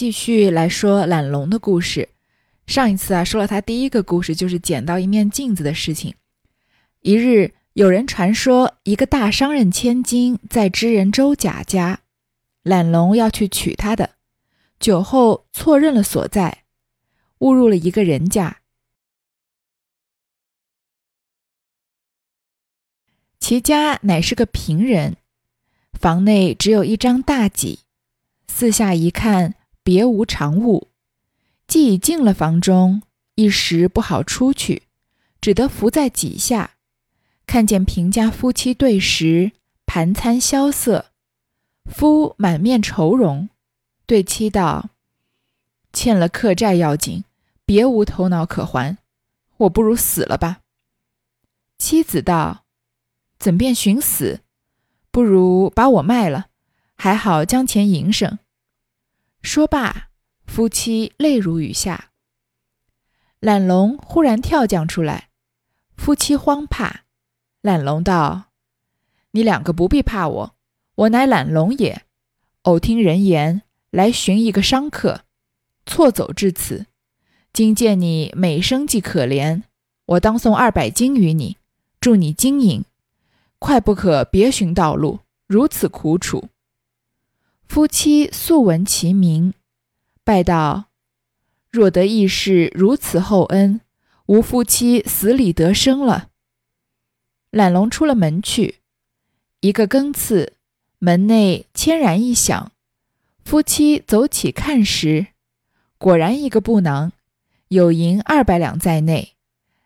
继续来说懒龙的故事。上一次啊，说了他第一个故事，就是捡到一面镜子的事情。一日，有人传说一个大商人千金在知人周贾家，懒龙要去娶她的，酒后错认了所在，误入了一个人家。其家乃是个平人，房内只有一张大几，四下一看，别无长物。既已进了房中，一时不好出去，只得伏在几下，看见平家夫妻对食，盘餐萧瑟，夫满面愁容，对妻道：“欠了客债要紧，别无头脑可还，我不如死了吧。”妻子道。怎便寻死？不如把我卖了，还好将钱营生。说罢，夫妻泪如雨下。懒龙忽然跳将出来，夫妻慌怕。懒龙道：“你两个不必怕我，我乃懒龙也。偶听人言，来寻一个商客，错走至此。今见你美生计可怜，我当送二百金与你，助你经营。”快不可别寻道路，如此苦楚。夫妻素闻其名，拜道：若得义士如此厚恩，吾夫妻死里得生了。懒龙出了门去，一个更次，门内谦然一响。夫妻走起看时，果然一个布囊，有银二百两在内，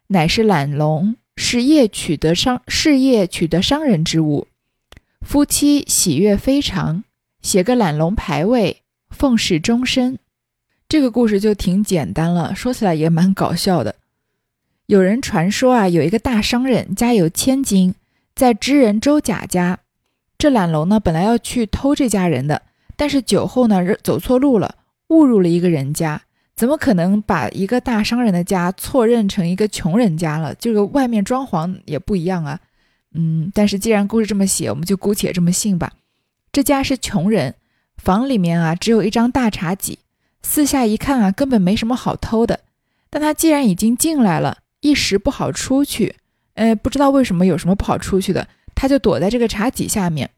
乃是懒龙。事业取得商事业取得商人之物，夫妻喜悦非常，写个懒龙牌位，奉侍终身。这个故事就挺简单了，说起来也蛮搞笑的。有人传说啊，有一个大商人家有千金，在知人周贾家，这懒龙呢本来要去偷这家人的，但是酒后呢走错路了，误入了一个人家。怎么可能把一个大商人的家错认成一个穷人家了？这个外面装潢也不一样啊。嗯，但是既然故事这么写，我们就姑且这么信吧。这家是穷人，房里面啊只有一张大茶几，四下一看啊根本没什么好偷的。但他既然已经进来了，一时不好出去。呃，不知道为什么有什么不好出去的，他就躲在这个茶几下面，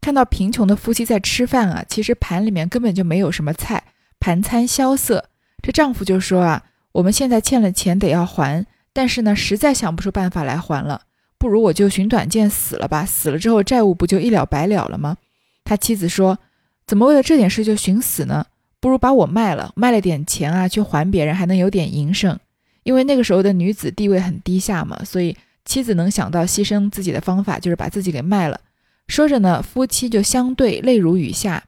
看到贫穷的夫妻在吃饭啊，其实盘里面根本就没有什么菜，盘餐萧瑟。这丈夫就说啊，我们现在欠了钱得要还，但是呢，实在想不出办法来还了，不如我就寻短见死了吧，死了之后债务不就一了百了了吗？他妻子说，怎么为了这点事就寻死呢？不如把我卖了，卖了点钱啊，去还别人，还能有点营生。因为那个时候的女子地位很低下嘛，所以妻子能想到牺牲自己的方法就是把自己给卖了。说着呢，夫妻就相对泪如雨下。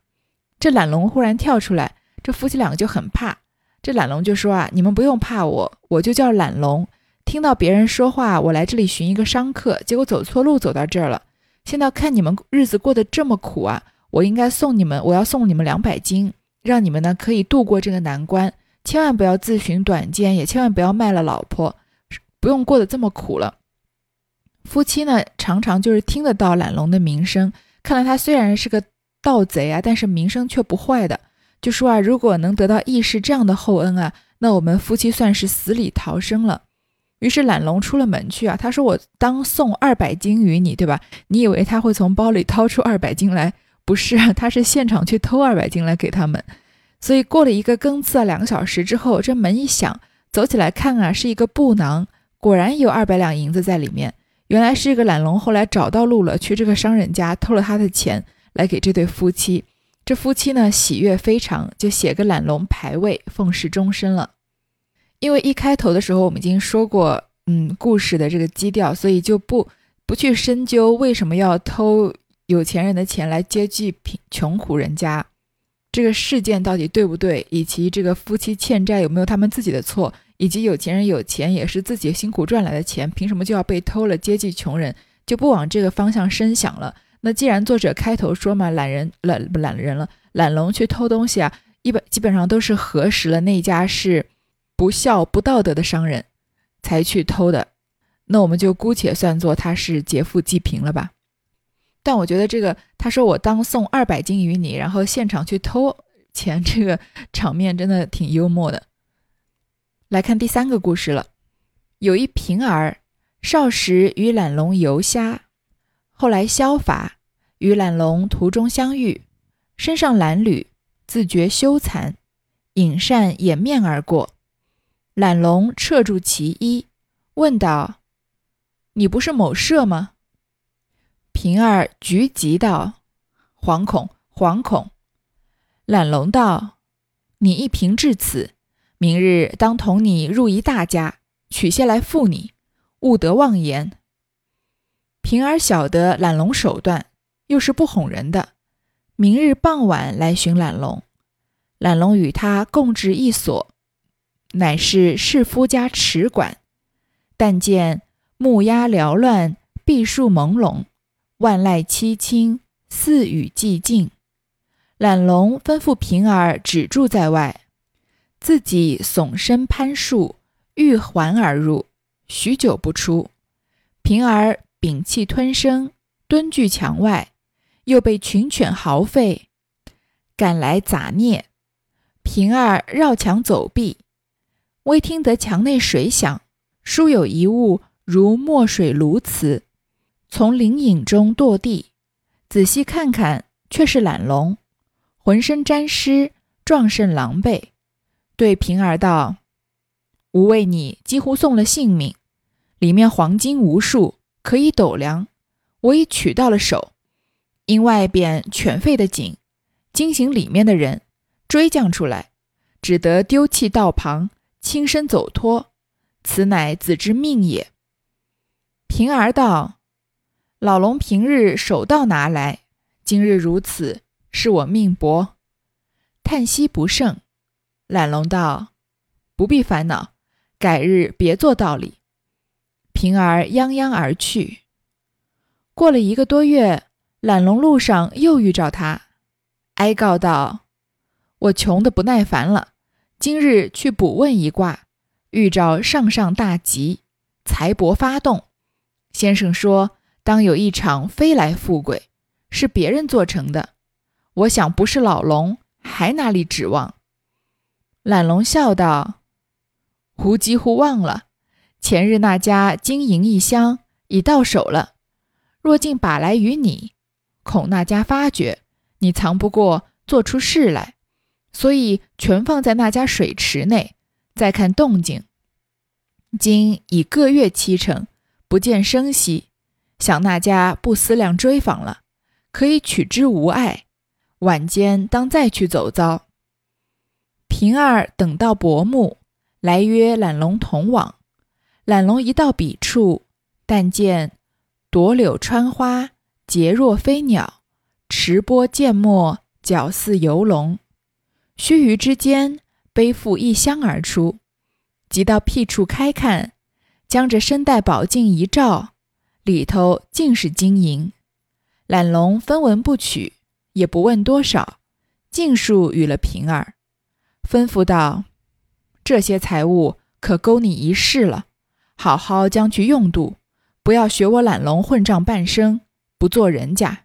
这懒龙忽然跳出来，这夫妻两个就很怕。这懒龙就说啊，你们不用怕我，我就叫懒龙。听到别人说话，我来这里寻一个商客，结果走错路，走到这儿了。现在看你们日子过得这么苦啊，我应该送你们，我要送你们两百斤，让你们呢可以度过这个难关。千万不要自寻短见，也千万不要卖了老婆，不用过得这么苦了。夫妻呢，常常就是听得到懒龙的名声，看来他虽然是个盗贼啊，但是名声却不坏的。就说啊，如果能得到义士这样的厚恩啊，那我们夫妻算是死里逃生了。于是懒龙出了门去啊，他说：“我当送二百斤与你，对吧？你以为他会从包里掏出二百斤来？不是，他是现场去偷二百斤来给他们。所以过了一个更次啊，两个小时之后，这门一响，走起来看啊，是一个布囊，果然有二百两银子在里面。原来是一个懒龙后来找到路了，去这个商人家偷了他的钱来给这对夫妻。”这夫妻呢喜悦非常，就写个懒龙牌位，奉侍终身了。因为一开头的时候我们已经说过，嗯，故事的这个基调，所以就不不去深究为什么要偷有钱人的钱来接济贫穷苦人家，这个事件到底对不对，以及这个夫妻欠债有没有他们自己的错，以及有钱人有钱也是自己辛苦赚来的钱，凭什么就要被偷了接济穷人，就不往这个方向深想了。那既然作者开头说嘛，懒人懒不懒人了，懒龙去偷东西啊，一本基本上都是核实了那家是不孝不道德的商人才去偷的，那我们就姑且算作他是劫富济贫了吧。但我觉得这个他说我当送二百金与你，然后现场去偷，钱，这个场面真的挺幽默的。来看第三个故事了。有一平儿，少时与懒龙游虾，后来削法，与懒龙途中相遇，身上褴褛，自觉羞惭，隐善掩面而过。懒龙掣住其衣，问道：“你不是某社吗？”平儿局急道：“惶恐，惶恐。”懒龙道：“你一平至此，明日当同你入一大家。”取些来付你，勿得妄言。平儿晓得懒龙手段，又是不哄人的。明日傍晚来寻懒龙，懒龙与他共置一所，乃是士夫家池馆。但见木鸦缭乱，碧树朦胧，万籁凄清，似雨寂静。懒龙吩咐平儿止住在外，自己耸身攀树。欲环而入，许久不出。平儿屏气吞声，蹲踞墙外，又被群犬嚎吠，赶来杂孽。平儿绕墙走避，未听得墙内水响，殊有一物如墨水鸬鹚，从林影中堕地。仔细看看，却是懒龙，浑身沾湿，状甚狼狈。对平儿道。吾为你几乎送了性命，里面黄金无数，可以斗量。我已取到了手，因外边犬吠的紧，惊醒里面的人，追将出来，只得丢弃道旁，轻身走脱。此乃子之命也。平儿道：“老龙平日手到拿来，今日如此，是我命薄。”叹息不胜。懒龙道：“不必烦恼。”改日别做道理。平儿泱泱而去。过了一个多月，懒龙路上又遇着他，哀告道：“我穷得不耐烦了，今日去卜问一卦，预兆上上大吉，财帛发动。先生说，当有一场飞来富贵，是别人做成的。我想不是老龙，还哪里指望？”懒龙笑道。胡几乎忘了，前日那家金银一箱已到手了。若竟把来与你，恐那家发觉你藏不过做出事来，所以全放在那家水池内，再看动静。今已个月七成，不见声息，想那家不思量追访了，可以取之无碍。晚间当再去走遭。平儿等到薄暮。来约懒龙同往，懒龙一到彼处，但见朵柳穿花，结若飞鸟；池波溅墨，皎似游龙。须臾之间，背负一箱而出，即到僻处开看，将这身带宝镜一照，里头尽是金银。懒龙分文不取，也不问多少，尽数与了平儿，吩咐道。这些财物可勾你一世了，好好将去用度，不要学我懒龙混账半生，不做人家。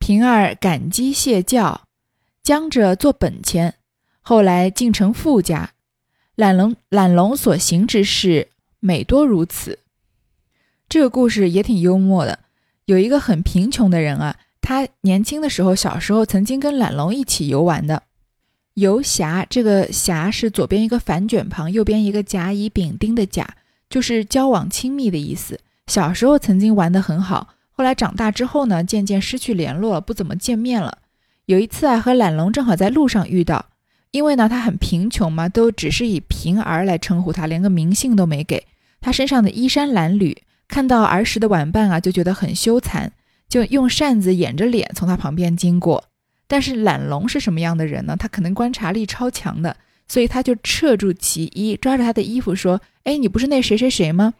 平儿感激谢教，将着做本钱，后来竟成富家。懒龙懒龙所行之事，每多如此。这个故事也挺幽默的。有一个很贫穷的人啊，他年轻的时候，小时候曾经跟懒龙一起游玩的。游侠，这个侠是左边一个反卷旁，右边一个甲乙丙丁的甲，就是交往亲密的意思。小时候曾经玩得很好，后来长大之后呢，渐渐失去联络，不怎么见面了。有一次啊，和懒龙正好在路上遇到，因为呢他很贫穷嘛，都只是以平儿来称呼他，连个名姓都没给他。身上的衣衫褴褛，看到儿时的玩伴啊，就觉得很羞惭，就用扇子掩着脸从他旁边经过。但是懒龙是什么样的人呢？他可能观察力超强的，所以他就撤住其衣，抓着他的衣服说：“哎，你不是那谁谁谁吗？”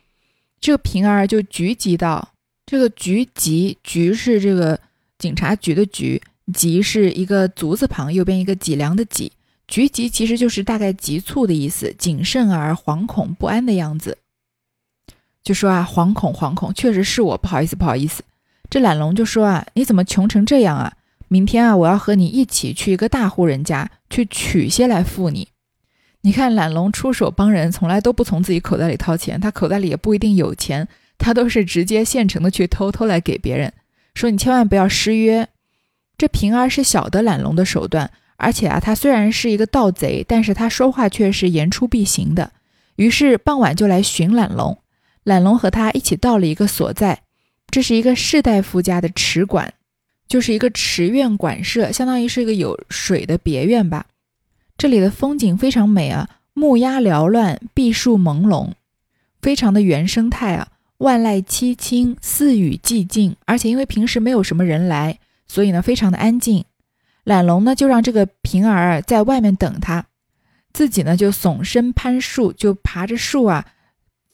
这个平儿就局急道：“这个局急，局是这个警察局的局，急是一个足字旁，右边一个脊梁的脊。局急其实就是大概急促的意思，谨慎而惶恐不安的样子。就说啊，惶恐惶恐，确实是我，不好意思不好意思。这懒龙就说啊，你怎么穷成这样啊？”明天啊，我要和你一起去一个大户人家去取些来付你。你看，懒龙出手帮人，从来都不从自己口袋里掏钱，他口袋里也不一定有钱，他都是直接现成的去偷偷来给别人。说你千万不要失约。这平儿是晓得懒龙的手段，而且啊，他虽然是一个盗贼，但是他说话却是言出必行的。于是傍晚就来寻懒龙，懒龙和他一起到了一个所在，这是一个士大夫家的池馆，就是一个池院馆舍，相当于是一个有水的别院吧。这里的风景非常美啊，木鸦缭乱，碧树朦胧，非常的原生态啊。万籁凄清，四雨寂静，而且因为平时没有什么人来，所以呢非常的安静。懒龙呢就让这个平儿在外面等他，自己呢就耸身攀树，就爬着树啊，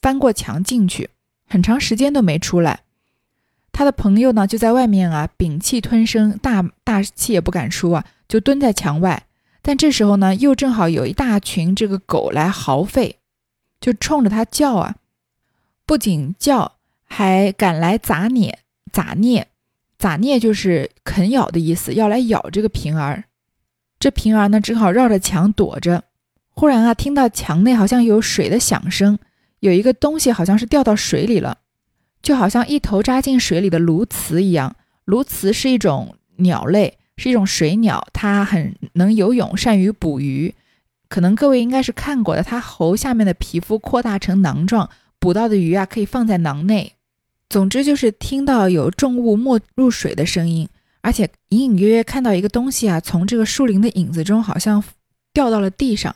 翻过墙进去，很长时间都没出来。他的朋友呢就在外面啊屏气吞声，大大气也不敢出啊，就蹲在墙外。但这时候呢又正好有一大群这个狗来嚎吠，就冲着他叫啊。不仅叫，还赶来砸啮，砸啮，砸啮就是啃咬的意思，要来咬这个平儿。这平儿呢，只好绕着墙躲着。忽然啊，听到墙内好像有水的响声，有一个东西好像是掉到水里了，就好像一头扎进水里的鸬鹚一样。鸬鹚是一种鸟类，是一种水鸟，它很能游泳，善于捕鱼。可能各位应该是看过的，它喉下面的皮肤扩大成囊状。捕到的鱼啊，可以放在囊内。总之就是听到有重物没入水的声音，而且隐隐约约看到一个东西啊，从这个树林的影子中好像掉到了地上。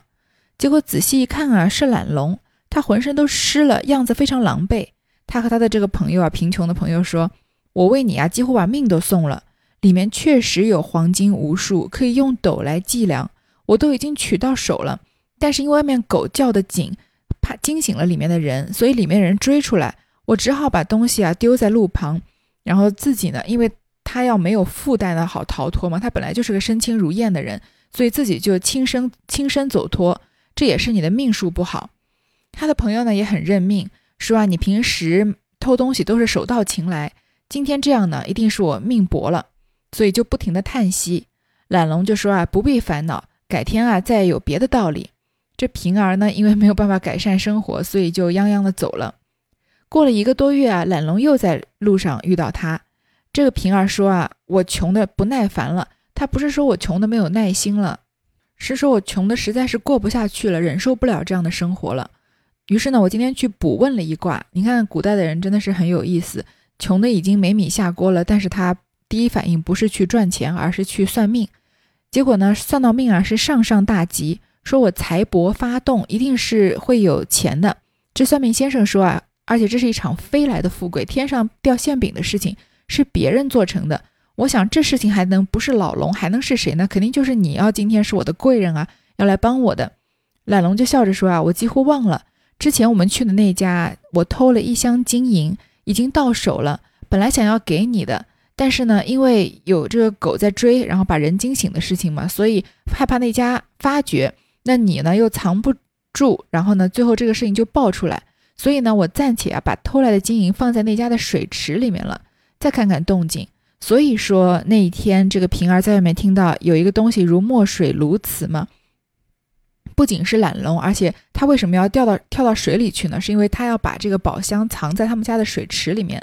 结果仔细一看啊，是懒龙，他浑身都湿了，样子非常狼狈。他和他的这个朋友啊，贫穷的朋友说：“我为你啊，几乎把命都送了。里面确实有黄金无数，可以用斗来计量，我都已经取到手了。但是因为外面狗叫得紧。”怕惊醒了里面的人，所以里面人追出来，我只好把东西啊丢在路旁，然后自己呢，因为他要没有负担的好逃脱嘛，他本来就是个身轻如燕的人，所以自己就轻身轻身走脱。这也是你的命数不好。他的朋友呢也很认命，说啊，你平时偷东西都是手到擒来，今天这样呢，一定是我命薄了，所以就不停的叹息。懒龙就说啊，不必烦恼，改天啊再有别的道理。这平儿呢，因为没有办法改善生活，所以就泱泱的走了。过了一个多月啊，懒龙又在路上遇到他。这个平儿说啊，我穷的不耐烦了。他不是说我穷的没有耐心了，是说我穷的实在是过不下去了，忍受不了这样的生活了。于是呢，我今天去卜问了一卦。你看古代的人真的是很有意思，穷的已经没米下锅了，但是他第一反应不是去赚钱，而是去算命。结果呢，算到命啊是上上大吉。说我财帛发动，一定是会有钱的。这算命先生说啊，而且这是一场飞来的富贵，天上掉馅饼的事情，是别人做成的。我想这事情还能不是老龙，还能是谁呢？肯定就是你要今天是我的贵人啊，要来帮我的。懒龙就笑着说啊，我几乎忘了之前我们去的那家，我偷了一箱金银，已经到手了，本来想要给你的，但是呢，因为有这个狗在追，然后把人惊醒的事情嘛，所以害怕那家发觉。那你呢又藏不住，然后呢，最后这个事情就爆出来，所以呢，我暂且啊把偷来的金银放在那家的水池里面了，再看看动静。所以说那一天这个平儿在外面听到有一个东西如墨水如此嘛，不仅是懒龙，而且他为什么要掉到跳到水里去呢？是因为他要把这个宝箱藏在他们家的水池里面。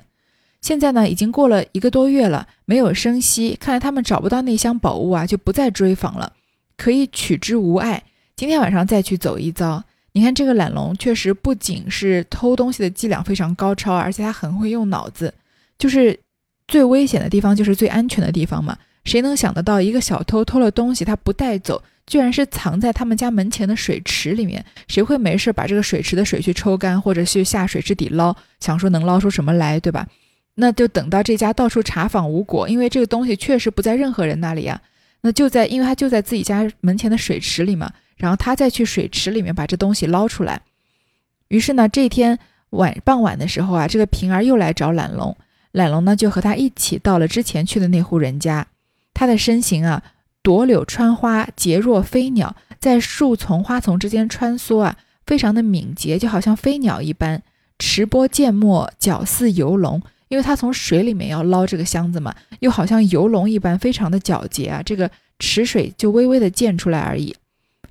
现在呢已经过了一个多月了，没有声息，看来他们找不到那箱宝物啊，就不再追访了，可以取之无碍。今天晚上再去走一遭，你看这个懒龙确实不仅是偷东西的伎俩非常高超，而且他很会用脑子。就是最危险的地方就是最安全的地方嘛。谁能想得到一个小偷偷了东西他不带走，居然是藏在他们家门前的水池里面？谁会没事把这个水池的水去抽干，或者去下水池底捞，想说能捞出什么来，对吧？那就等到这家到处查访无果，因为这个东西确实不在任何人那里啊。那就在，因为他就在自己家门前的水池里嘛。然后他再去水池里面把这东西捞出来。于是呢，这天晚傍晚的时候啊，这个平儿又来找懒龙，懒龙呢就和他一起到了之前去的那户人家。他的身形啊，朵柳穿花，捷若飞鸟，在树丛花丛之间穿梭啊，非常的敏捷，就好像飞鸟一般。持钵剑墨，脚似游龙，因为他从水里面要捞这个箱子嘛，又好像游龙一般，非常的皎洁啊。这个池水就微微的溅出来而已。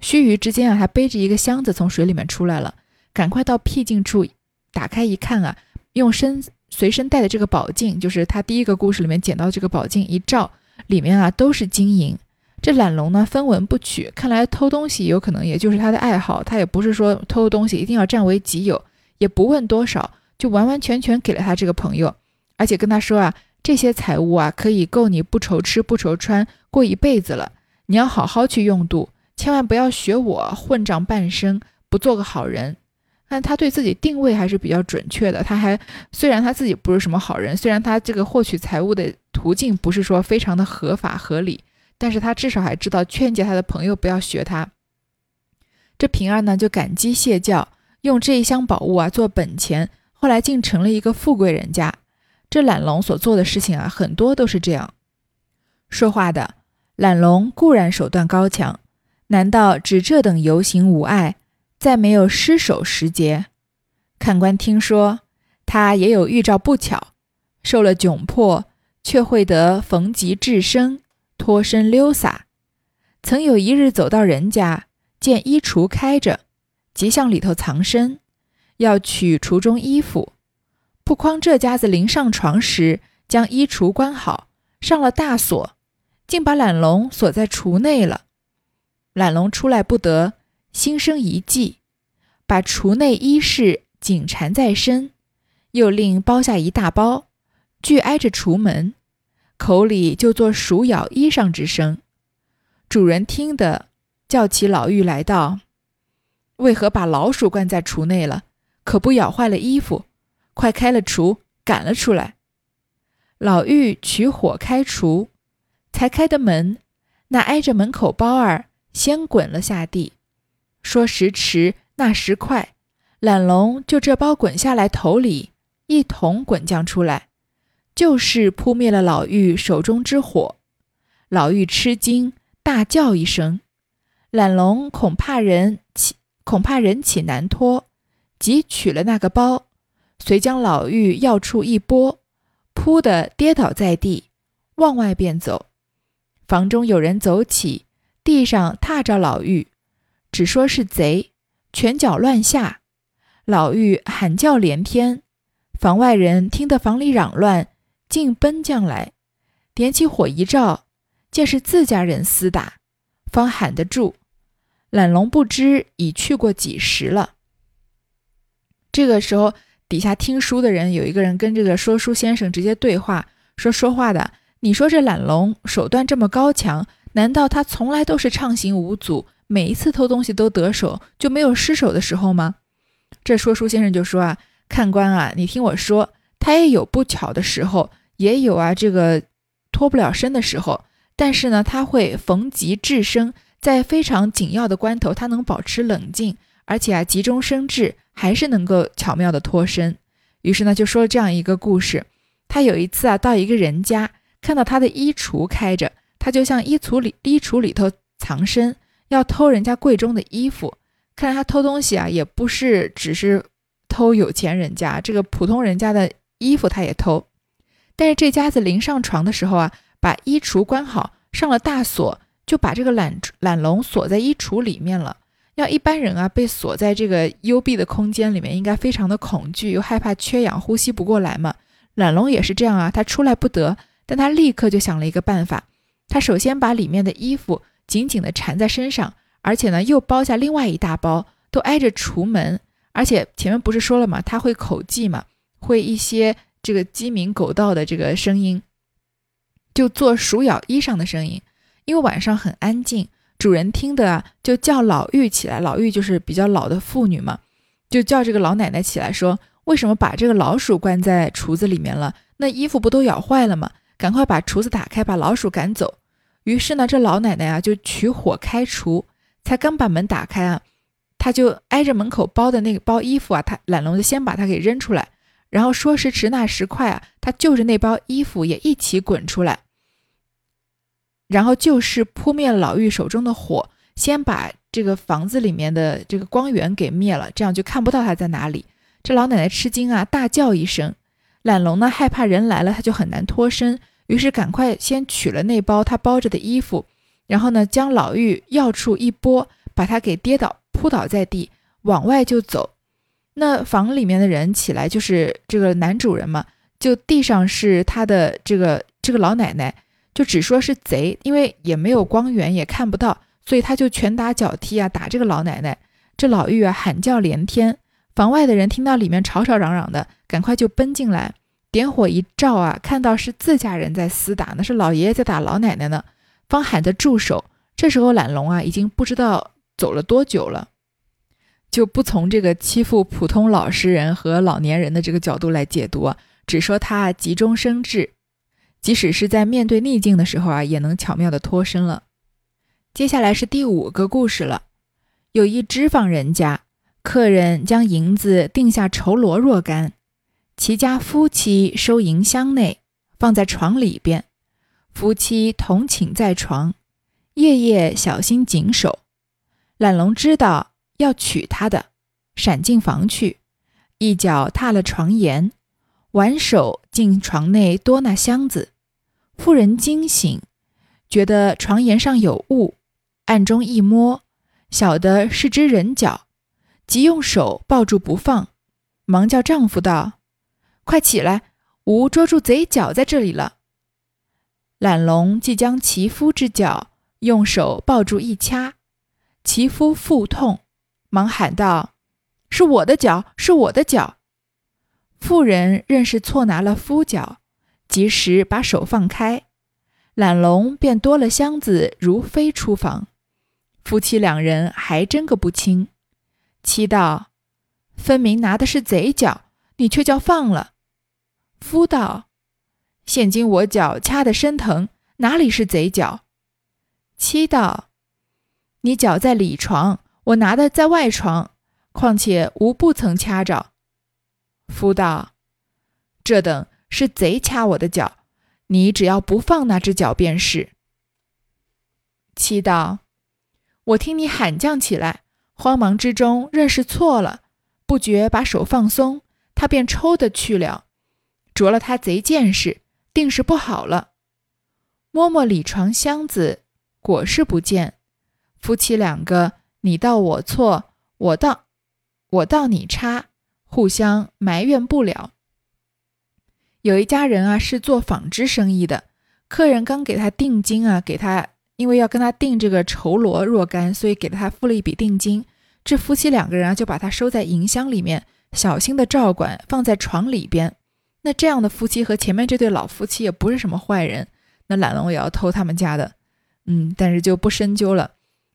须臾之间啊，他背着一个箱子从水里面出来了，赶快到僻静处打开一看啊，用身随身带的这个宝镜，就是他第一个故事里面捡到这个宝镜一照，里面啊都是金银。这懒龙呢分文不取，看来偷东西有可能也就是他的爱好，他也不是说偷东西一定要占为己有，也不问多少，就完完全全给了他这个朋友。而且跟他说啊，这些财物啊，可以够你不愁吃不愁穿过一辈子了。你要好好去用度，千万不要学我混账半生，不做个好人。但他对自己定位还是比较准确的。他还虽然他自己不是什么好人，虽然他这个获取财物的途径不是说非常的合法合理，但是他至少还知道劝诫他的朋友不要学他。这平儿呢就感激谢教，用这一箱宝物啊做本钱，后来竟成了一个富贵人家。这懒龙所做的事情啊，很多都是这样。说话的懒龙固然手段高强，难道只这等游行无碍，再没有失手时节？看官听说他也有预兆不巧，受了窘迫，却会得逢吉至生，脱身溜洒。曾有一日走到人家，见衣橱开着，即向里头藏身，要取橱中衣服。不匡这家子临上床时，将衣橱关好，上了大锁，竟把懒龙锁在橱内了。懒龙出来不得，心生一计，把橱内衣饰紧缠在身，又另包下一大包，俱挨着橱门，口里就做鼠咬衣裳之声。主人听得，叫起老妪来道：“为何把老鼠关在橱内了？可不咬坏了衣服？”快开了厨，赶了出来。老妪取火开厨，才开的门，那挨着门口包儿先滚了下地。说时迟，那时快，懒龙就这包滚下来，头里一同滚将出来，就是扑灭了老妪手中之火。老妪吃惊，大叫一声。懒龙恐怕人起，恐怕人起难脱，即取了那个包。遂将老妪要处一拨，扑的跌倒在地，往外便走。房中有人走起，地上踏着老妪，只说是贼，拳脚乱下。老妪喊叫连天，房外人听得房里嚷乱，竟奔将来，点起火一照，见是自家人厮打，方喊得住。懒龙不知已去过几时了。这个时候。底下听书的人有一个人跟这个说书先生直接对话，说说话的，你说这懒龙手段这么高强，难道他从来都是畅行无阻，每一次偷东西都得手，就没有失手的时候吗？这说书先生就说啊，看官啊，你听我说，他也有不巧的时候，也有啊这个脱不了身的时候，但是呢，他会逢吉制生，在非常紧要的关头，他能保持冷静，而且啊急中生智。还是能够巧妙的脱身，于是呢就说了这样一个故事。他有一次啊到一个人家，看到他的衣橱开着，他就向衣橱里衣橱里头藏身，要偷人家柜中的衣服。看来他偷东西啊，也不是只是偷有钱人家，这个普通人家的衣服他也偷。但是这家子临上床的时候啊，把衣橱关好，上了大锁，就把这个懒懒龙锁在衣橱里面了。要一般人啊，被锁在这个幽闭的空间里面，应该非常的恐惧，又害怕缺氧，呼吸不过来嘛。懒龙也是这样啊，他出来不得，但他立刻就想了一个办法。他首先把里面的衣服紧紧地缠在身上，而且呢，又包下另外一大包，都挨着橱门。而且前面不是说了嘛，他会口技嘛，会一些这个鸡鸣狗盗的这个声音，就做鼠咬衣裳的声音，因为晚上很安静。主人听的啊，就叫老妪起来。老妪就是比较老的妇女嘛，就叫这个老奶奶起来，说：“为什么把这个老鼠关在厨子里面了？那衣服不都咬坏了吗？赶快把厨子打开，把老鼠赶走。”于是呢，这老奶奶啊就取火开厨，才刚把门打开啊，她就挨着门口包的那个包衣服啊，她懒龙就先把它给扔出来，然后说时迟那时快啊，他就着那包衣服也一起滚出来。然后就是扑灭老妪手中的火，先把这个房子里面的这个光源给灭了，这样就看不到她在哪里。这老奶奶吃惊啊，大叫一声。懒龙呢，害怕人来了，他就很难脱身，于是赶快先取了那包他包着的衣服，然后呢，将老妪要处一拨，把他给跌倒扑倒在地，往外就走。那房里面的人起来，就是这个男主人嘛，就地上是他的这个这个老奶奶，就只说是贼，因为也没有光源，也看不到，所以他就拳打脚踢啊，打这个老奶奶。这老妪啊，喊叫连天。房外的人听到里面吵吵嚷嚷的，赶快就奔进来，点火一照啊，看到是自家人在厮打，那是老爷爷在打老奶奶呢，方喊着住手。这时候懒龙啊，已经不知道走了多久了。就不从这个欺负普通老实人和老年人的这个角度来解读啊，只说他急中生智，即使是在面对逆境的时候啊，也能巧妙的脱身了。接下来是第五个故事了，有一脂坊人家，客人将银子定下绸罗若干，其家夫妻收银箱内，放在床里边，夫妻同寝在床，夜夜小心谨守。懒龙知道。要娶她的，闪进房去，一脚踏了床沿，挽手进床内多那箱子。妇人惊醒，觉得床沿上有物，暗中一摸，晓得是只人脚，即用手抱住不放，忙叫丈夫道：“快起来，吾捉住贼脚在这里了。”懒龙即将其夫之脚用手抱住一掐，其夫腹痛。忙喊道：“是我的脚，是我的脚！”妇人认是错拿了夫脚，及时把手放开，懒龙便多了箱子，如飞出房。夫妻两人还争个不清。妻道：“分明拿的是贼脚，你却叫放了。”夫道：“现今我脚掐得生疼，哪里是贼脚？”妻道：“你脚在里床。”我拿的在外床，况且吾不曾掐着。夫道：“这等是贼掐我的脚，你只要不放那只脚便是。”妻道：“我听你喊叫起来，慌忙之中认识错了，不觉把手放松，他便抽的去了，着了他贼见识，定是不好了。摸摸里床箱子，果是不见。夫妻两个。”你道我错，我道我道你差，互相埋怨不了。有一家人啊，是做纺织生意的，客人刚给他定金啊，给他因为要跟他订这个绸罗若干，所以给了他付了一笔定金。这夫妻两个人啊，就把他收在银箱里面，小心的照管，放在床里边。那这样的夫妻和前面这对老夫妻也不是什么坏人，那懒龙也要偷他们家的，嗯，但是就不深究了。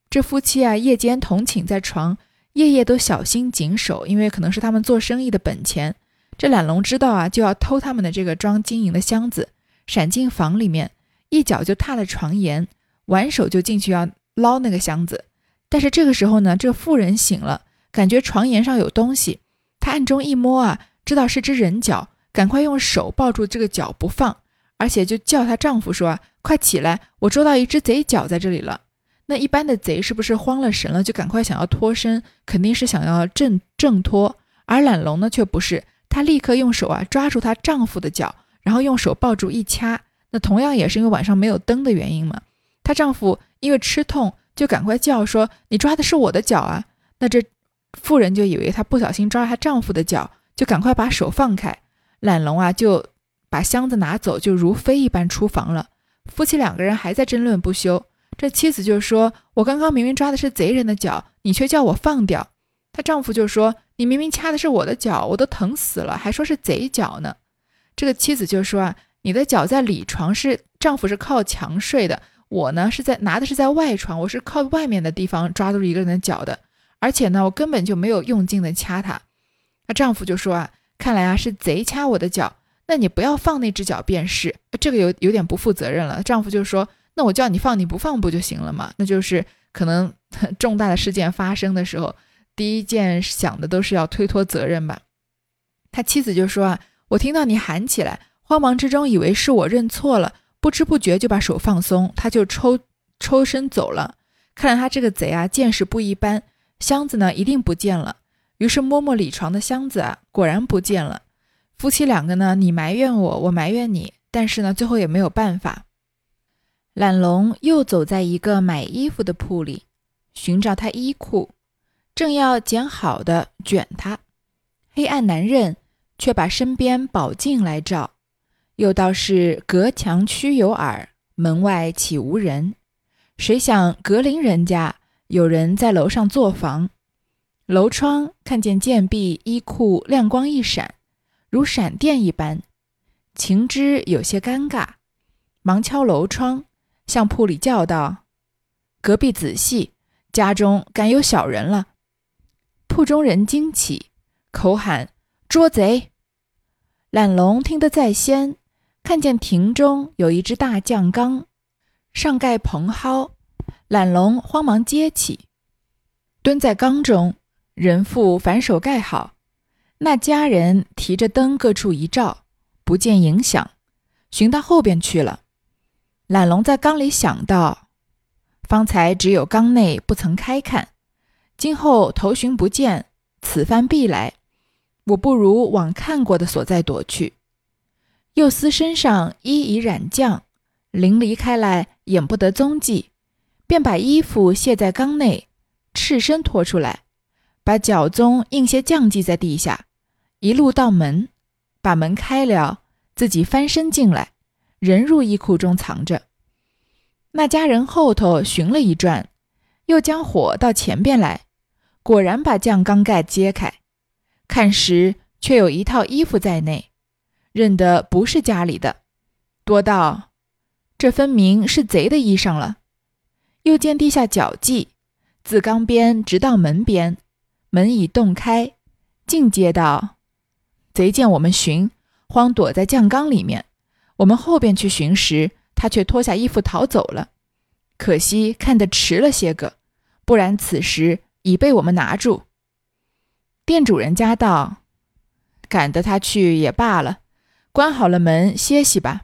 这夫妻啊，夜间同寝在床，夜夜都小心谨守，因为可能是他们做生意的本钱。这懒龙知道啊，就要偷他们的这个装金银的箱子，闪进房里面，一脚就踏了床沿，挽手就进去要捞那个箱子。但是这个时候呢，这妇人醒了，感觉床沿上有东西，她暗中一摸啊，知道是只人脚，赶快用手抱住这个脚不放，而且就叫她丈夫说：“快起来，我捉到一只贼脚在这里了。”那一般的贼是不是慌了神了，就赶快想要脱身，肯定是想要挣挣脱。而懒龙呢，却不是，她立刻用手啊抓住她丈夫的脚，然后用手抱住一掐。那同样也是因为晚上没有灯的原因嘛。她丈夫因为吃痛，就赶快叫说：“你抓的是我的脚啊！”那这妇人就以为她不小心抓了她丈夫的脚，就赶快把手放开。懒龙啊就把箱子拿走，就如飞一般出房了。夫妻两个人还在争论不休。这妻子就说：“我刚刚明明抓的是贼人的脚，你却叫我放掉。”她丈夫就说：“你明明掐的是我的脚，我都疼死了，还说是贼脚呢。”这个妻子就说：“啊，你的脚在里床，是丈夫是靠墙睡的，我呢是在拿的是在外床，我是靠外面的地方抓住一个人的脚的，而且呢，我根本就没有用劲的掐他。”那丈夫就说：“啊，看来啊是贼掐我的脚，那你不要放那只脚便是。”这个有有点不负责任了。丈夫就说。那我叫你放，你不放不就行了吗？那就是 可能 重大的事件发生的时候，第一件想的都是要推脱责任吧。他妻子就说啊，我听到你喊起来，慌忙之中以为是我认错了，不知不觉就把手放松，他就抽抽身走了。看来他这个贼啊，见识不一般，箱子呢一定不见了。于是摸摸里床的箱子啊，果然不见了。夫妻两个呢，你埋怨我，我埋怨你，但是呢，最后也没有办法。懒龙又走在一个买衣服的铺里，寻找他衣裤，正要捡好的卷他，黑暗难认，却把身边宝镜来照，又道是隔墙须有耳，门外岂无人？谁想隔邻人家有人在楼上做房，楼窗看见贱婢衣裤亮光一闪，如闪电一般，情知有些尴尬，忙敲楼窗。向铺里叫道：“隔壁仔细，家中敢有小人了！”铺中人惊起，口喊：“捉贼！”懒龙听得在先，看见亭中有一只大酱缸，上盖蓬蒿。懒龙慌忙接起，蹲在缸中，人妇反手盖好。那家人提着灯各处一照，不见影响，寻到后边去了。懒龙在缸里想到：方才只有缸内不曾开看，今后头寻不见，此番必来，我不如往看过的所在躲去。又思身上衣已染酱，淋离开来，眼不得踪迹，便把衣服卸在缸内，赤身拖出来，把脚踪印些酱迹在地下，一路到门，把门开了，自己翻身进来。人入衣库中藏着，那家人后头寻了一转，又将火到前边来，果然把酱缸盖揭开，看时却有一套衣服在内，认得不是家里的，多道这分明是贼的衣裳了。又见地下脚迹，自缸边直到门边，门已洞开，尽接道：贼见我们寻，慌躲在酱缸里面。我们后边去寻时，他却脱下衣服逃走了。可惜看得迟了些个，不然此时已被我们拿住。店主人家道：“赶得他去也罢了，关好了门歇息吧。”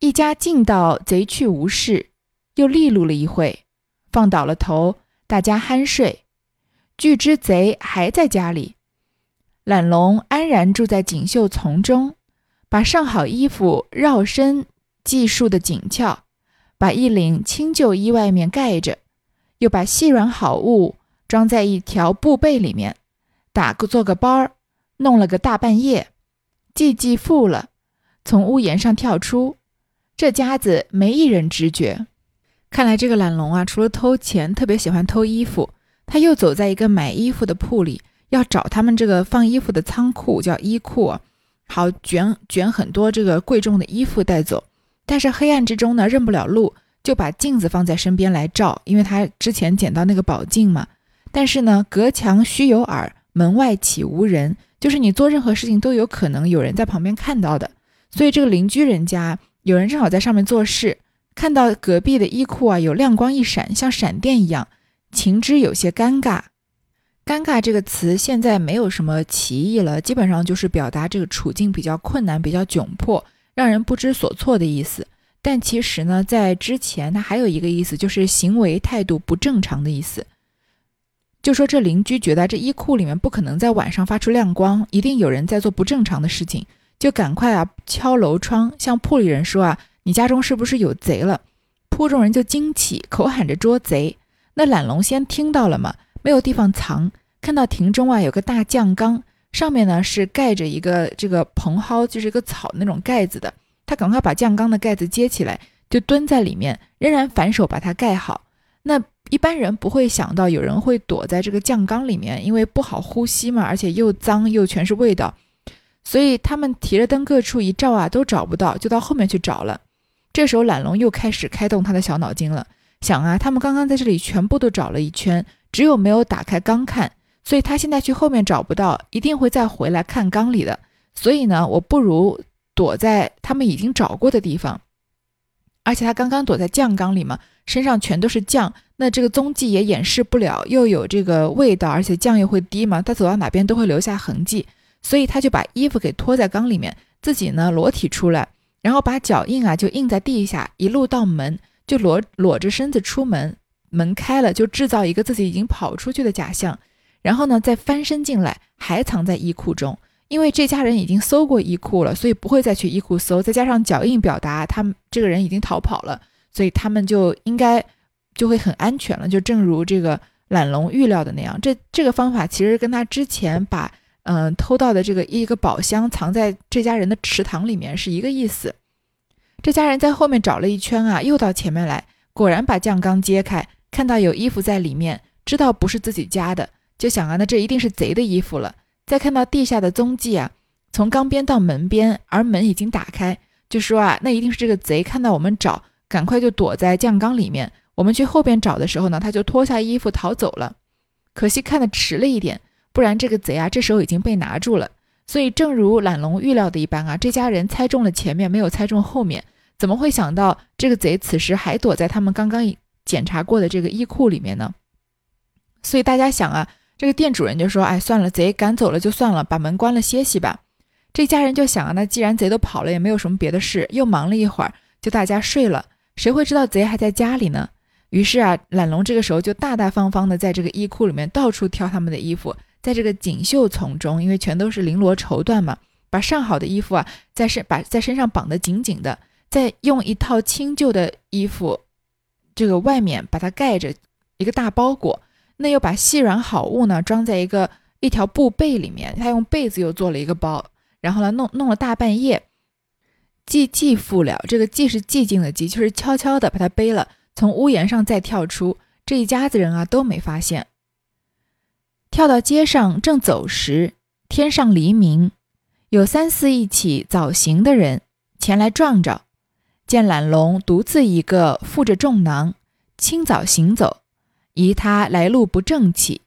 一家进到贼去无事，又利路了一会，放倒了头，大家酣睡。据知贼还在家里，懒龙安然住在锦绣丛中。把上好衣服绕身系束的紧俏，把一领清旧衣外面盖着，又把细软好物装在一条布被里面，打个做个包儿，弄了个大半夜，系系富了，从屋檐上跳出，这家子没一人知觉。看来这个懒龙啊，除了偷钱，特别喜欢偷衣服。他又走在一个买衣服的铺里，要找他们这个放衣服的仓库，叫衣库。好卷卷很多这个贵重的衣服带走，但是黑暗之中呢认不了路，就把镜子放在身边来照，因为他之前捡到那个宝镜嘛。但是呢，隔墙须有耳，门外岂无人？就是你做任何事情都有可能有人在旁边看到的。所以这个邻居人家有人正好在上面做事，看到隔壁的衣库啊有亮光一闪，像闪电一样，情之有些尴尬。尴尬这个词现在没有什么歧义了，基本上就是表达这个处境比较困难、比较窘迫，让人不知所措的意思。但其实呢，在之前它还有一个意思，就是行为态度不正常的意思。就说这邻居觉得这衣库里面不可能在晚上发出亮光，一定有人在做不正常的事情，就赶快啊敲楼窗，向铺里人说啊：“你家中是不是有贼了？”铺中人就惊起，口喊着捉贼。那懒龙先听到了嘛。没有地方藏，看到亭中啊有个大酱缸，上面呢是盖着一个这个蓬蒿，就是一个草那种盖子的。他赶快把酱缸的盖子接起来，就蹲在里面，仍然反手把它盖好。那一般人不会想到有人会躲在这个酱缸里面，因为不好呼吸嘛，而且又脏又全是味道，所以他们提着灯各处一照啊，都找不到，就到后面去找了。这时候懒龙又开始开动他的小脑筋了，想啊，他们刚刚在这里全部都找了一圈。只有没有打开缸看，所以他现在去后面找不到，一定会再回来看缸里的。所以呢，我不如躲在他们已经找过的地方。而且他刚刚躲在酱缸里嘛，身上全都是酱，那这个踪迹也掩饰不了，又有这个味道，而且酱又会滴嘛，他走到哪边都会留下痕迹。所以他就把衣服给脱在缸里面，自己呢裸体出来，然后把脚印啊就印在地下，一路到门就裸裸着身子出门。门开了，就制造一个自己已经跑出去的假象，然后呢，再翻身进来，还藏在衣库中，因为这家人已经搜过衣库了，所以不会再去衣库搜。再加上脚印表达他们这个人已经逃跑了，所以他们就应该就会很安全了。就正如这个懒龙预料的那样，这这个方法其实跟他之前把嗯偷到的这个一个宝箱藏在这家人的池塘里面是一个意思。这家人在后面找了一圈啊，又到前面来，果然把酱缸揭开，看到有衣服在里面，知道不是自己家的，就想啊，那这一定是贼的衣服了。再看到地下的踪迹啊，从缸边到门边，而门已经打开，就说啊，那一定是这个贼看到我们找，赶快就躲在酱缸里面。我们去后边找的时候呢，他就脱下衣服逃走了。可惜看的迟了一点，不然这个贼啊，这时候已经被拿住了。所以正如懒龙预料的一般啊，这家人猜中了前面，没有猜中后面，怎么会想到这个贼此时还躲在他们刚刚检查过的这个衣库里面呢？所以大家想啊。这个店主人就说：“哎，算了，贼赶走了就算了，把门关了歇息吧。”这家人就想啊，那既然贼都跑了，也没有什么别的事，又忙了一会儿，就大家睡了。谁会知道贼还在家里呢？于是啊，懒龙这个时候就大大方方的在这个衣库里面到处挑他们的衣服，在这个锦绣丛中，因为全都是绫罗绸缎嘛，把上好的衣服啊，在身把在身上绑得紧紧的，再用一套清旧的衣服，这个外面把它盖着一个大包裹。那又把细软好物呢装在一个一条布被里面，他用被子又做了一个包，然后呢弄弄了大半夜，寂寂复了。这个寂是寂静的寂，就是悄悄的把它背了，从屋檐上再跳出。这一家子人啊都没发现。跳到街上正走时，天上黎明，有三四一起早行的人前来撞着，见懒龙独自一个负着重囊，清早行走。疑他来路不正气，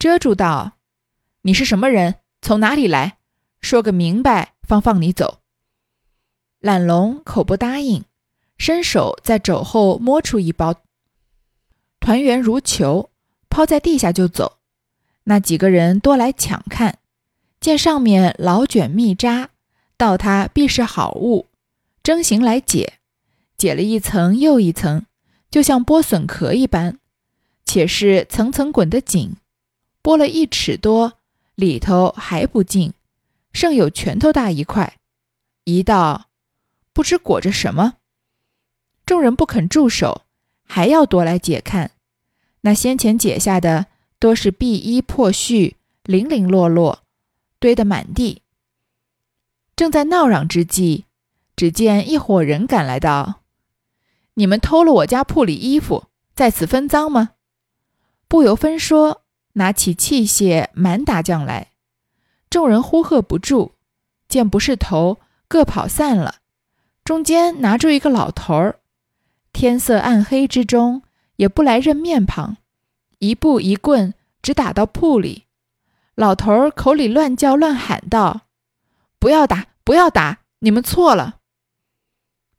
遮住道：“你是什么人？从哪里来？说个明白，方放你走。”懒龙口不答应，伸手在肘后摸出一包，团圆如球，抛在地下就走。那几个人多来抢看，见上面老卷密扎，道他必是好物，争行来解，解了一层又一层，就像剥笋壳一般。且是层层滚得紧，剥了一尺多，里头还不净，剩有拳头大一块。一道不知裹着什么，众人不肯住手，还要夺来解看。那先前解下的多是碧衣破絮，零零落落，堆得满地。正在闹嚷之际，只见一伙人赶来道：“你们偷了我家铺里衣服，在此分赃吗？”不由分说，拿起器械满打将来，众人呼喝不住，见不是头，各跑散了。中间拿住一个老头儿，天色暗黑之中，也不来认面庞，一步一棍，直打到铺里。老头儿口里乱叫乱喊道：“不要打，不要打，你们错了。”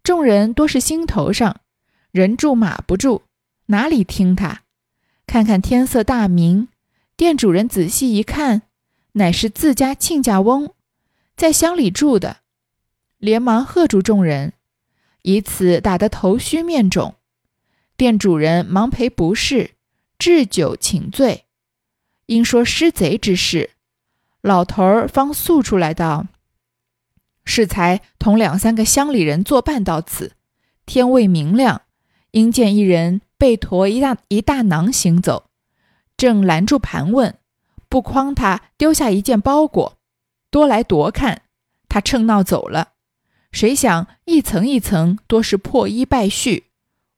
众人多是心头上，人住马不住，哪里听他？看看天色大明，店主人仔细一看，乃是自家亲家翁，在乡里住的，连忙喝住众人，以此打得头虚面肿。店主人忙赔不是，置酒请罪。因说失贼之事，老头儿方诉出来道：适才同两三个乡里人作伴到此，天未明亮，因见一人。被驮一大一大囊行走，正拦住盘问，不诓他丢下一件包裹，多来夺看。他趁闹走了，谁想一层一层多是破衣败絮，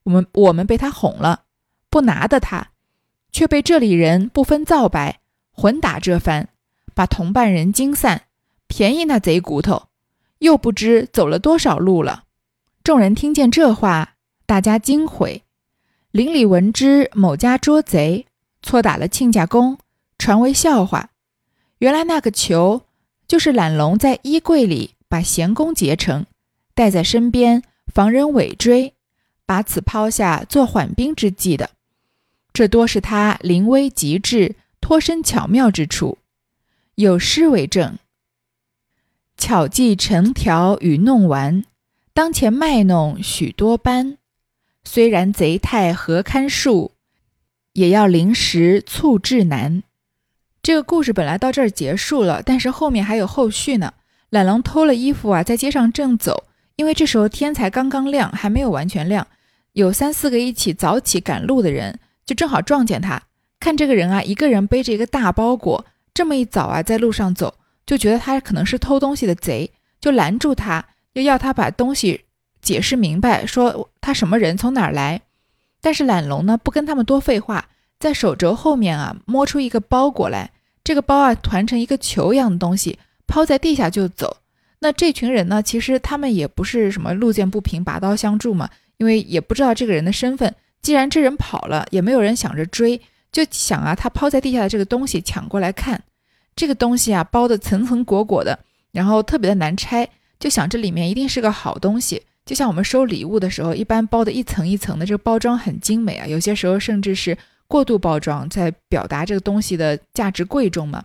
我们我们被他哄了，不拿的他，却被这里人不分皂白，混打这番，把同伴人惊散，便宜那贼骨头，又不知走了多少路了。众人听见这话，大家惊悔。邻里闻之，某家捉贼，错打了亲家公，传为笑话。原来那个球，就是懒龙在衣柜里把闲工结成，带在身边，防人尾追，把此抛下做缓兵之计的。这多是他临危极致、脱身巧妙之处。有诗为证：“巧计成条与弄完，当前卖弄许多般。”虽然贼太何堪数，也要临时促至难。这个故事本来到这儿结束了，但是后面还有后续呢。懒龙偷了衣服啊，在街上正走，因为这时候天才刚刚亮，还没有完全亮，有三四个一起早起赶路的人，就正好撞见他。看这个人啊，一个人背着一个大包裹，这么一早啊，在路上走，就觉得他可能是偷东西的贼，就拦住他，又要他把东西解释明白，说他什么人，从哪儿来。但是懒龙呢，不跟他们多废话。在手肘后面啊，摸出一个包裹来，这个包啊团成一个球一样的东西，抛在地下就走。那这群人呢，其实他们也不是什么路见不平拔刀相助嘛，因为也不知道这个人的身份。既然这人跑了，也没有人想着追，就想啊，他抛在地下的这个东西抢过来看。这个东西啊，包的层层裹裹的，然后特别的难拆，就想这里面一定是个好东西。就像我们收礼物的时候，一般包的一层一层的，这个包装很精美啊，有些时候甚至是。过度包装在表达这个东西的价值贵重嘛？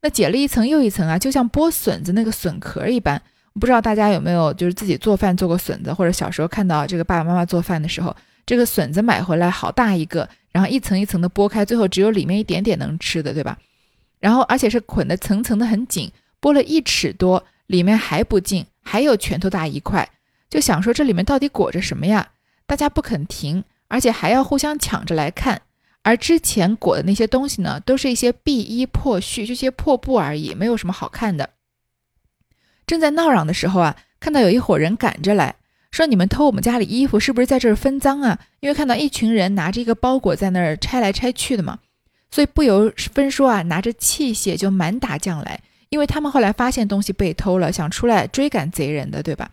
那解了一层又一层啊，就像剥笋子那个笋壳一般。不知道大家有没有就是自己做饭做过笋子，或者小时候看到这个爸爸妈妈做饭的时候，这个笋子买回来好大一个，然后一层一层的剥开，最后只有里面一点点能吃的，对吧？然后而且是捆的层层的很紧，剥了一尺多，里面还不净，还有拳头大一块。就想说这里面到底裹着什么呀？大家不肯停，而且还要互相抢着来看。而之前裹的那些东西呢，都是一些敝衣破絮，这些破布而已，没有什么好看的。正在闹嚷的时候啊，看到有一伙人赶着来说：“你们偷我们家里衣服，是不是在这儿分赃啊？”因为看到一群人拿着一个包裹在那儿拆来拆去的嘛，所以不由分说啊，拿着器械就满打将来。因为他们后来发现东西被偷了，想出来追赶贼人的，对吧？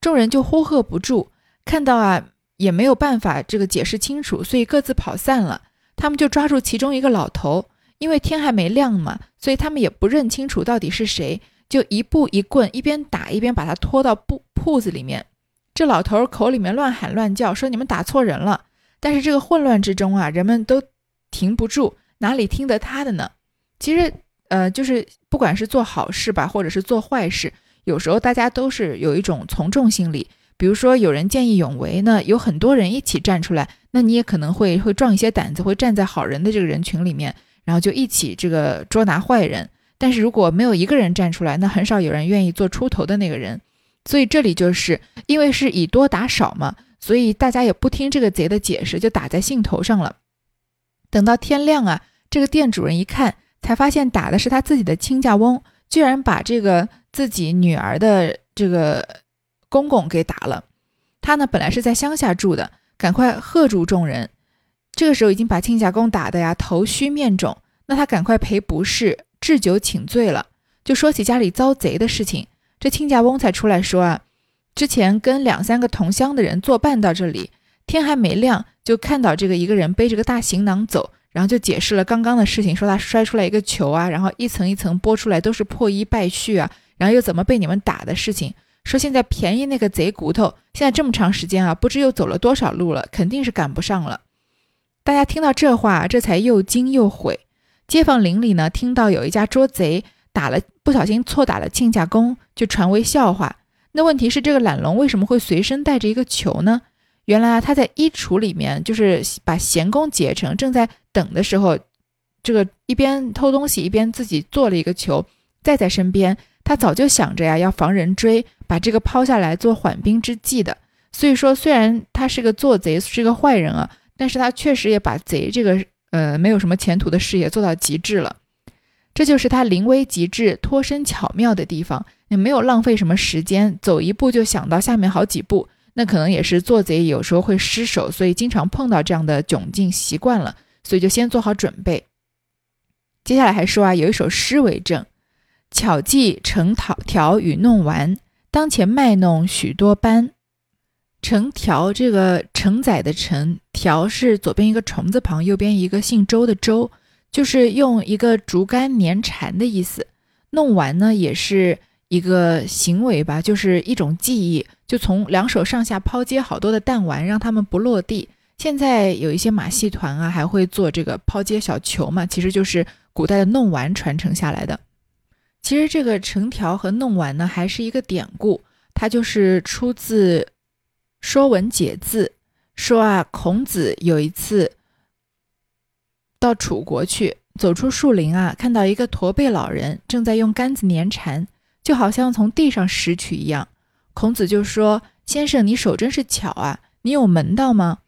众人就呼喝不住，看到啊，也没有办法这个解释清楚，所以各自跑散了。他们就抓住其中一个老头，因为天还没亮嘛，所以他们也不认清楚到底是谁，就一步一棍，一边打一边把他拖到铺铺子里面。这老头口里面乱喊乱叫，说你们打错人了。但是这个混乱之中啊，人们都停不住，哪里听得他的呢？其实，呃，就是不管是做好事吧，或者是做坏事，有时候大家都是有一种从众心理。比如说有人见义勇为呢，有很多人一起站出来，那你也可能会会壮一些胆子，会站在好人的这个人群里面，然后就一起这个捉拿坏人。但是如果没有一个人站出来，那很少有人愿意做出头的那个人。所以这里就是因为是以多打少嘛，所以大家也不听这个贼的解释，就打在兴头上了。等到天亮啊，这个店主人一看，才发现打的是他自己的亲家翁，居然把这个自己女儿的这个。公公给打了，他呢本来是在乡下住的，赶快喝住众人。这个时候已经把亲家公打的呀头虚面肿，那他赶快赔不是，置酒请罪了。就说起家里遭贼的事情，这亲家翁才出来说啊，之前跟两三个同乡的人作伴到这里，天还没亮就看到这个一个人背着个大行囊走，然后就解释了刚刚的事情，说他摔出来一个球啊，然后一层一层剥出来都是破衣败絮啊，然后又怎么被你们打的事情。说现在便宜那个贼骨头，现在这么长时间啊，不知又走了多少路了，肯定是赶不上了。大家听到这话，这才又惊又悔。街坊邻里呢，听到有一家捉贼打了，不小心错打了亲家公，就传为笑话。那问题是，这个懒龙为什么会随身带着一个球呢？原来，他在衣橱里面，就是把闲工结成，正在等的时候，这个一边偷东西一边自己做了一个球，带在身边。他早就想着呀，要防人追，把这个抛下来做缓兵之计的。所以说，虽然他是个做贼，是个坏人啊，但是他确实也把贼这个呃没有什么前途的事业做到极致了。这就是他临危极致、脱身巧妙的地方，也没有浪费什么时间，走一步就想到下面好几步。那可能也是做贼有时候会失手，所以经常碰到这样的窘境，习惯了，所以就先做好准备。接下来还说啊，有一首诗为证。巧计成条与弄丸，当前卖弄许多般。成条这个承载的承条是左边一个虫字旁，右边一个姓周的周，就是用一个竹竿粘缠的意思。弄完呢也是一个行为吧，就是一种技艺，就从两手上下抛接好多的弹丸，让它们不落地。现在有一些马戏团啊，还会做这个抛接小球嘛，其实就是古代的弄丸传承下来的。其实这个成条和弄丸呢，还是一个典故，它就是出自《说文解字》，说啊，孔子有一次到楚国去，走出树林啊，看到一个驼背老人正在用杆子粘蝉，就好像从地上拾取一样。孔子就说：“先生，你手真是巧啊，你有门道吗？”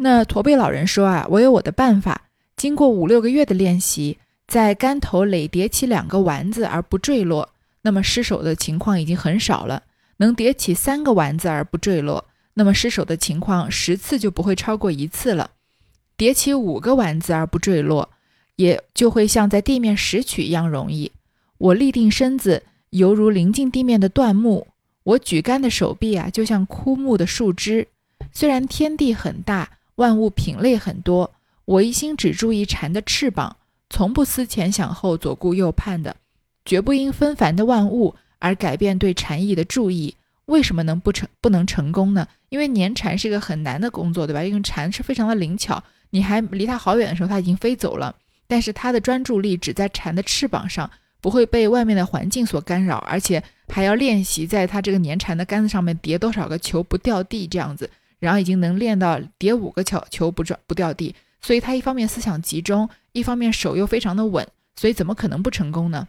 那驼背老人说：“啊，我有我的办法。经过五六个月的练习，在杆头垒叠起两个丸子而不坠落，那么失手的情况已经很少了。能叠起三个丸子而不坠落，那么失手的情况十次就不会超过一次了。叠起五个丸子而不坠落。”也就会像在地面拾取一样容易。我立定身子，犹如临近地面的断木；我举竿的手臂啊，就像枯木的树枝。虽然天地很大，万物品类很多，我一心只注意蝉的翅膀，从不思前想后、左顾右盼的，绝不因纷繁的万物而改变对蝉翼的注意。为什么能不成不能成功呢？因为粘蝉是一个很难的工作，对吧？因为蝉是非常的灵巧，你还离它好远的时候，它已经飞走了。但是它的专注力只在蝉的翅膀上，不会被外面的环境所干扰，而且还要练习在它这个粘蝉的杆子上面叠多少个球不掉地这样子，然后已经能练到叠五个球球不转不掉地，所以他一方面思想集中，一方面手又非常的稳，所以怎么可能不成功呢？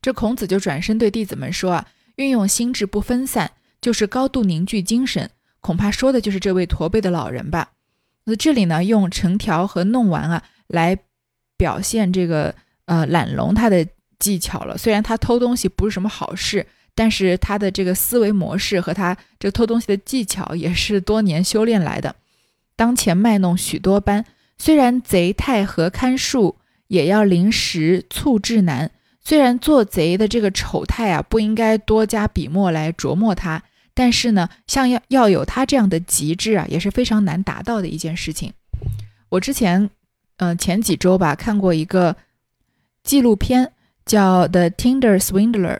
这孔子就转身对弟子们说啊，运用心智不分散，就是高度凝聚精神，恐怕说的就是这位驼背的老人吧。那这里呢，用成条和弄完啊来。表现这个呃懒龙他的技巧了，虽然他偷东西不是什么好事，但是他的这个思维模式和他这个偷东西的技巧也是多年修炼来的。当前卖弄许多般，虽然贼太和看树，也要临时促智难。虽然做贼的这个丑态啊，不应该多加笔墨来琢磨他，但是呢，像要要有他这样的极致啊，也是非常难达到的一件事情。我之前。嗯，前几周吧，看过一个纪录片，叫《The Tinder Swindler》，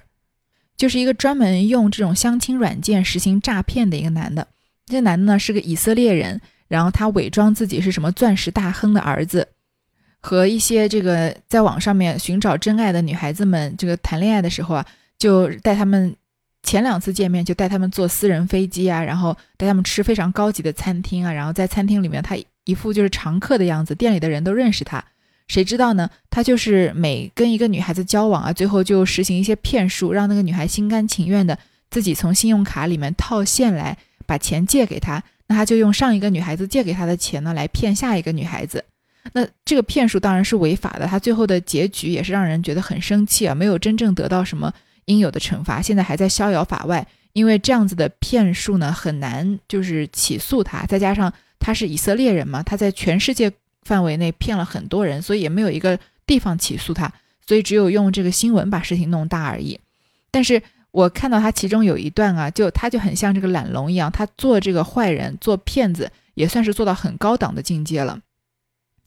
就是一个专门用这种相亲软件实行诈骗的一个男的。这男的呢是个以色列人，然后他伪装自己是什么钻石大亨的儿子，和一些这个在网上面寻找真爱的女孩子们这个谈恋爱的时候啊，就带他们前两次见面就带他们坐私人飞机啊，然后带他们吃非常高级的餐厅啊，然后在餐厅里面他。一副就是常客的样子，店里的人都认识他。谁知道呢？他就是每跟一个女孩子交往啊，最后就实行一些骗术，让那个女孩心甘情愿的自己从信用卡里面套现来把钱借给他。那他就用上一个女孩子借给他的钱呢，来骗下一个女孩子。那这个骗术当然是违法的，他最后的结局也是让人觉得很生气啊，没有真正得到什么应有的惩罚，现在还在逍遥法外。因为这样子的骗术呢，很难就是起诉他，再加上。他是以色列人嘛？他在全世界范围内骗了很多人，所以也没有一个地方起诉他，所以只有用这个新闻把事情弄大而已。但是我看到他其中有一段啊，就他就很像这个懒龙一样，他做这个坏人、做骗子也算是做到很高档的境界了。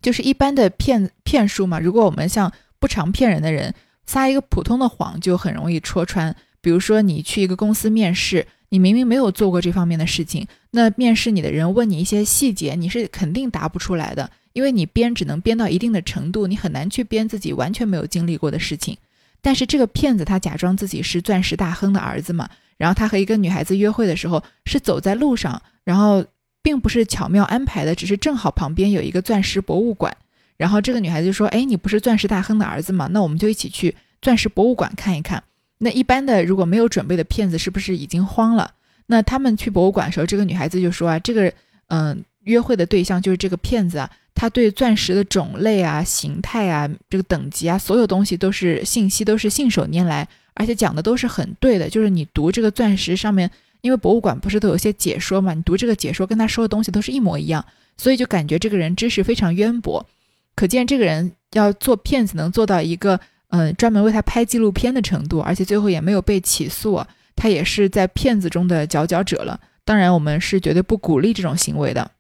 就是一般的骗骗术嘛，如果我们像不常骗人的人撒一个普通的谎，就很容易戳穿。比如说你去一个公司面试。你明明没有做过这方面的事情，那面试你的人问你一些细节，你是肯定答不出来的，因为你编只能编到一定的程度，你很难去编自己完全没有经历过的事情。但是这个骗子他假装自己是钻石大亨的儿子嘛，然后他和一个女孩子约会的时候是走在路上，然后并不是巧妙安排的，只是正好旁边有一个钻石博物馆，然后这个女孩子就说：“哎，你不是钻石大亨的儿子吗？那我们就一起去钻石博物馆看一看。”那一般的如果没有准备的骗子是不是已经慌了？那他们去博物馆的时候，这个女孩子就说啊，这个嗯，约会的对象就是这个骗子啊，他对钻石的种类啊、形态啊、这个等级啊，所有东西都是信息都是信手拈来，而且讲的都是很对的。就是你读这个钻石上面，因为博物馆不是都有些解说嘛，你读这个解说跟他说的东西都是一模一样，所以就感觉这个人知识非常渊博。可见这个人要做骗子能做到一个。嗯，专门为他拍纪录片的程度，而且最后也没有被起诉，他也是在骗子中的佼佼者了。当然，我们是绝对不鼓励这种行为的。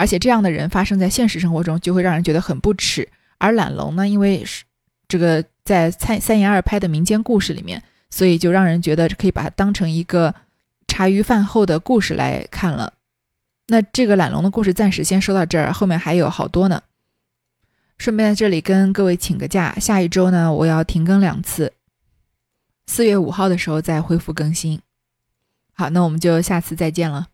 而且这样的人发生在现实生活中，就会让人觉得很不耻。而懒龙呢，因为是这个在三三言二拍的民间故事里面，所以就让人觉得可以把它当成一个茶余饭后的故事来看了。那这个懒龙的故事暂时先说到这儿，后面还有好多呢。顺便在这里跟各位请个假，下一周呢我要停更两次，四月五号的时候再恢复更新。好，那我们就下次再见了。